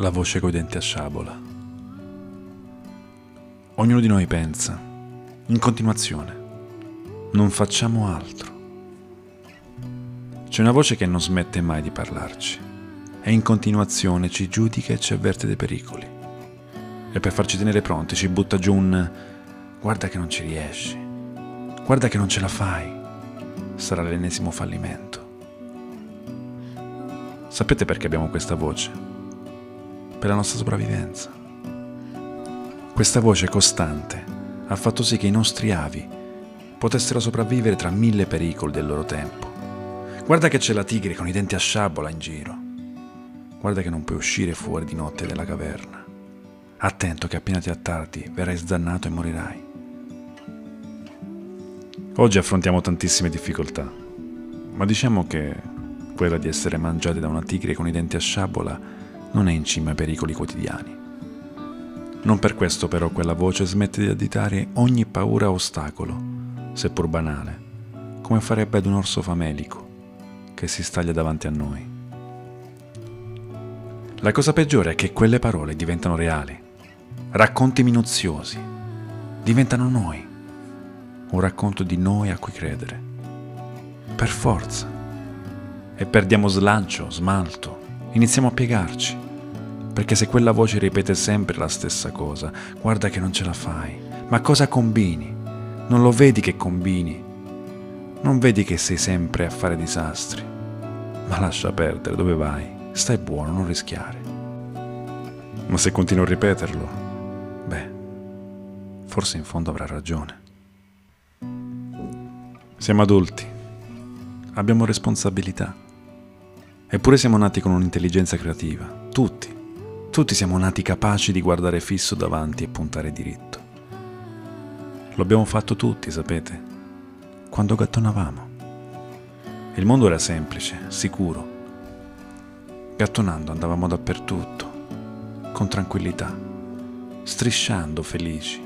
La voce coi denti a sciabola. Ognuno di noi pensa, in continuazione, non facciamo altro. C'è una voce che non smette mai di parlarci e in continuazione ci giudica e ci avverte dei pericoli. E per farci tenere pronti ci butta giù un guarda che non ci riesci, guarda che non ce la fai. Sarà l'ennesimo fallimento. Sapete perché abbiamo questa voce? Per la nostra sopravvivenza. Questa voce costante ha fatto sì che i nostri avi potessero sopravvivere tra mille pericoli del loro tempo. Guarda che c'è la tigre con i denti a sciabola in giro. Guarda che non puoi uscire fuori di notte dalla caverna. Attento che appena ti attardi verrai sdannato e morirai. Oggi affrontiamo tantissime difficoltà, ma diciamo che quella di essere mangiati da una tigre con i denti a sciabola non è in cima ai pericoli quotidiani. Non per questo però quella voce smette di additare ogni paura o ostacolo, seppur banale, come farebbe ad un orso famelico che si staglia davanti a noi. La cosa peggiore è che quelle parole diventano reali, racconti minuziosi, diventano noi, un racconto di noi a cui credere, per forza. E perdiamo slancio, smalto, iniziamo a piegarci, perché se quella voce ripete sempre la stessa cosa, guarda che non ce la fai, ma cosa combini? Non lo vedi che combini? Non vedi che sei sempre a fare disastri? Ma lascia perdere, dove vai? Stai buono, non rischiare. Ma se continui a ripeterlo, beh, forse in fondo avrà ragione. Siamo adulti, abbiamo responsabilità. Eppure siamo nati con un'intelligenza creativa, tutti. Tutti siamo nati capaci di guardare fisso davanti e puntare diritto. Lo abbiamo fatto tutti, sapete, quando gattonavamo. Il mondo era semplice, sicuro. Gattonando andavamo dappertutto, con tranquillità, strisciando felici.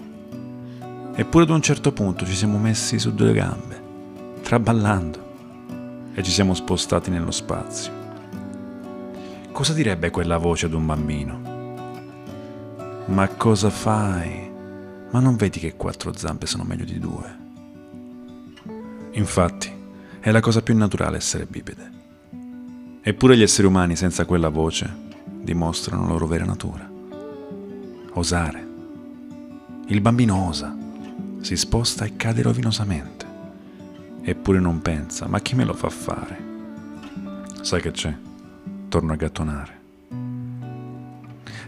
Eppure ad un certo punto ci siamo messi su due gambe, traballando, e ci siamo spostati nello spazio. Cosa direbbe quella voce ad un bambino? Ma cosa fai? Ma non vedi che quattro zampe sono meglio di due? Infatti, è la cosa più naturale essere bipede. Eppure gli esseri umani senza quella voce dimostrano la loro vera natura. Osare. Il bambino osa, si sposta e cade rovinosamente. Eppure non pensa, ma chi me lo fa fare? Sai che c'è? Torno a gattonare.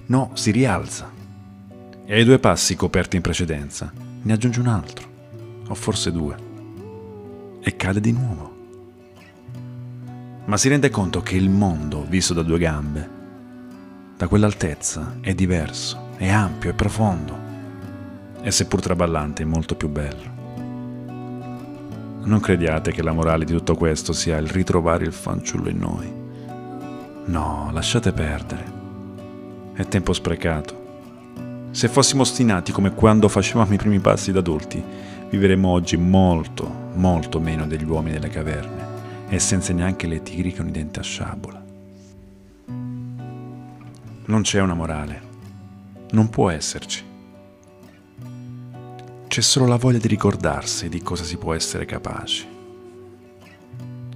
No, si rialza. E ai due passi coperti in precedenza ne aggiunge un altro, o forse due e cade di nuovo. Ma si rende conto che il mondo, visto da due gambe, da quell'altezza è diverso, è ampio, è profondo e seppur traballante è molto più bello. Non crediate che la morale di tutto questo sia il ritrovare il fanciullo in noi. No, lasciate perdere. È tempo sprecato. Se fossimo ostinati come quando facevamo i primi passi da adulti, vivremmo oggi molto, molto meno degli uomini delle caverne e senza neanche le tigri con i denti a sciabola. Non c'è una morale, non può esserci. C'è solo la voglia di ricordarsi di cosa si può essere capaci.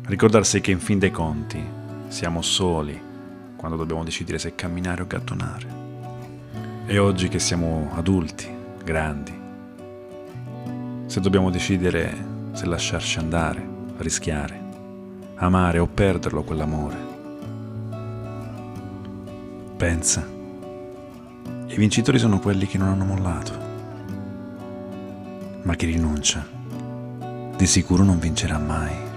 Ricordarsi che in fin dei conti siamo soli quando dobbiamo decidere se camminare o gattonare. E oggi che siamo adulti, grandi, se dobbiamo decidere se lasciarci andare, rischiare, amare o perderlo quell'amore. Pensa, i vincitori sono quelli che non hanno mollato, ma chi rinuncia di sicuro non vincerà mai.